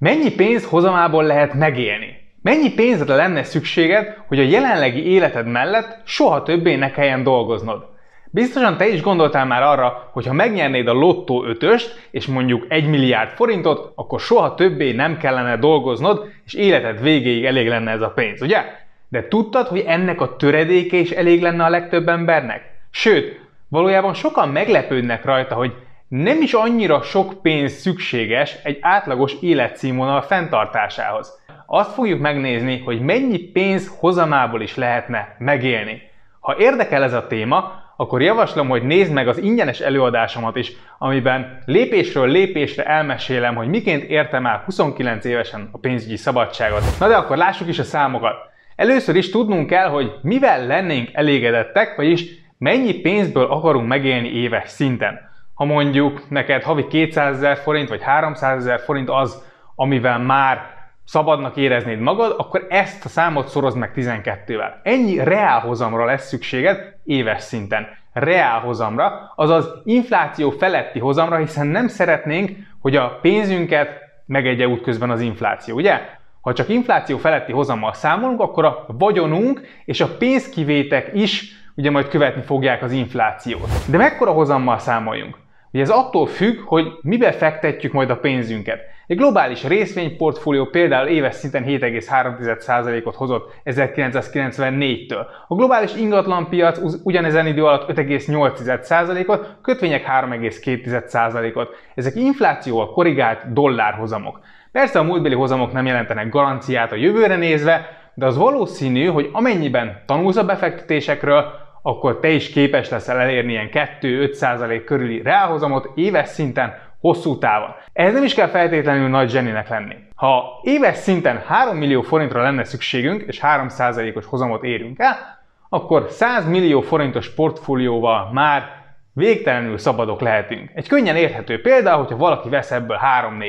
Mennyi pénz hozamából lehet megélni? Mennyi pénzre lenne szükséged, hogy a jelenlegi életed mellett soha többé ne kelljen dolgoznod? Biztosan te is gondoltál már arra, hogy ha megnyernéd a lottó ötöst, és mondjuk 1 milliárd forintot, akkor soha többé nem kellene dolgoznod, és életed végéig elég lenne ez a pénz, ugye? De tudtad, hogy ennek a töredéke is elég lenne a legtöbb embernek? Sőt, valójában sokan meglepődnek rajta, hogy nem is annyira sok pénz szükséges egy átlagos életszínvonal fenntartásához. Azt fogjuk megnézni, hogy mennyi pénz hozamából is lehetne megélni. Ha érdekel ez a téma, akkor javaslom, hogy nézd meg az ingyenes előadásomat is, amiben lépésről lépésre elmesélem, hogy miként értem el 29 évesen a pénzügyi szabadságot. Na de akkor lássuk is a számokat. Először is tudnunk kell, hogy mivel lennénk elégedettek, vagyis mennyi pénzből akarunk megélni éves szinten. Ha mondjuk neked havi 200 ezer forint vagy 300 ezer forint az, amivel már szabadnak éreznéd magad, akkor ezt a számot szorozd meg 12-vel. Ennyi reálhozamra lesz szükséged éves szinten. Reálhozamra, azaz infláció feletti hozamra, hiszen nem szeretnénk, hogy a pénzünket megegye útközben az infláció, ugye? Ha csak infláció feletti hozammal számolunk, akkor a vagyonunk és a pénzkivétek is ugye majd követni fogják az inflációt. De mekkora hozammal számoljunk? Ugye ez attól függ, hogy mibe fektetjük majd a pénzünket. Egy globális részvényportfólió például éves szinten 7,3%-ot hozott 1994-től. A globális ingatlanpiac ugyanezen idő alatt 5,8%-ot, kötvények 3,2%-ot. Ezek inflációval korrigált dollárhozamok. Persze a múltbeli hozamok nem jelentenek garanciát a jövőre nézve, de az valószínű, hogy amennyiben tanulsz a befektetésekről, akkor te is képes leszel elérni ilyen 2-5% körüli reálhozamot éves szinten, hosszú távon. Ehhez nem is kell feltétlenül nagy zseninek lenni. Ha éves szinten 3 millió forintra lenne szükségünk, és 3%-os hozamot érünk el, akkor 100 millió forintos portfólióval már végtelenül szabadok lehetünk. Egy könnyen érthető példa, hogyha valaki vesz ebből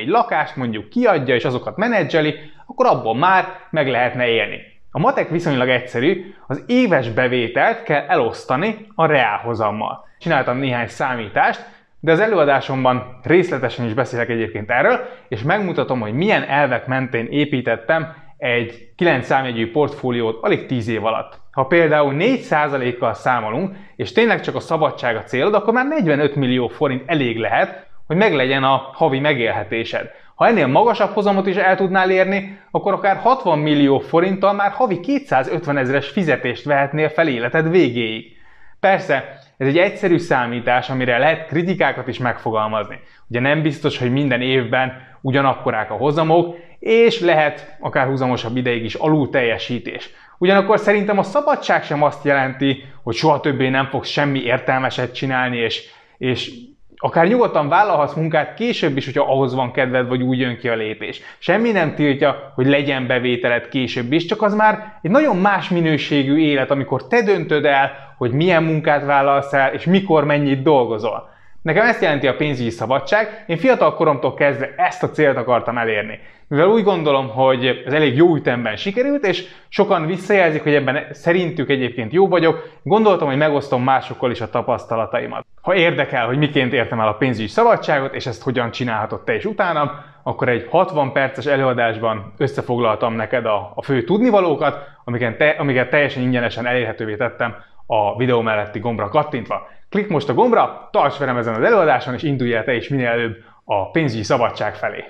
3-4 lakást, mondjuk kiadja és azokat menedzseli, akkor abból már meg lehetne élni. A matek viszonylag egyszerű, az éves bevételt kell elosztani a reálhozammal. Csináltam néhány számítást, de az előadásomban részletesen is beszélek egyébként erről, és megmutatom, hogy milyen elvek mentén építettem egy 9 számjegyű portfóliót alig 10 év alatt. Ha például 4%-kal számolunk, és tényleg csak a szabadság a célod, akkor már 45 millió forint elég lehet, hogy meglegyen a havi megélhetésed. Ha ennél magasabb hozamot is el tudnál érni, akkor akár 60 millió forinttal már havi 250 ezeres fizetést vehetnél fel életed végéig. Persze, ez egy egyszerű számítás, amire lehet kritikákat is megfogalmazni. Ugye nem biztos, hogy minden évben ugyanakkorák a hozamok, és lehet akár húzamosabb ideig is alul teljesítés. Ugyanakkor szerintem a szabadság sem azt jelenti, hogy soha többé nem fogsz semmi értelmeset csinálni, és, és Akár nyugodtan vállalhatsz munkát később is, hogyha ahhoz van kedved, vagy úgy jön ki a lépés. Semmi nem tiltja, hogy legyen bevételed később is, csak az már egy nagyon más minőségű élet, amikor te döntöd el, hogy milyen munkát vállalsz el, és mikor mennyit dolgozol. Nekem ezt jelenti a pénzügyi szabadság, én fiatal koromtól kezdve ezt a célt akartam elérni. Mivel úgy gondolom, hogy ez elég jó ütemben sikerült, és sokan visszajelzik, hogy ebben szerintük egyébként jó vagyok, gondoltam, hogy megosztom másokkal is a tapasztalataimat. Ha érdekel, hogy miként értem el a pénzügyi szabadságot, és ezt hogyan csinálhatod te is utánam, akkor egy 60 perces előadásban összefoglaltam neked a, a fő tudnivalókat, amiket, te, amiket teljesen ingyenesen elérhetővé tettem a videó melletti gombra kattintva. Klikk most a gombra, tarts velem ezen az előadáson, és indulj el te is minél előbb a pénzügyi szabadság felé.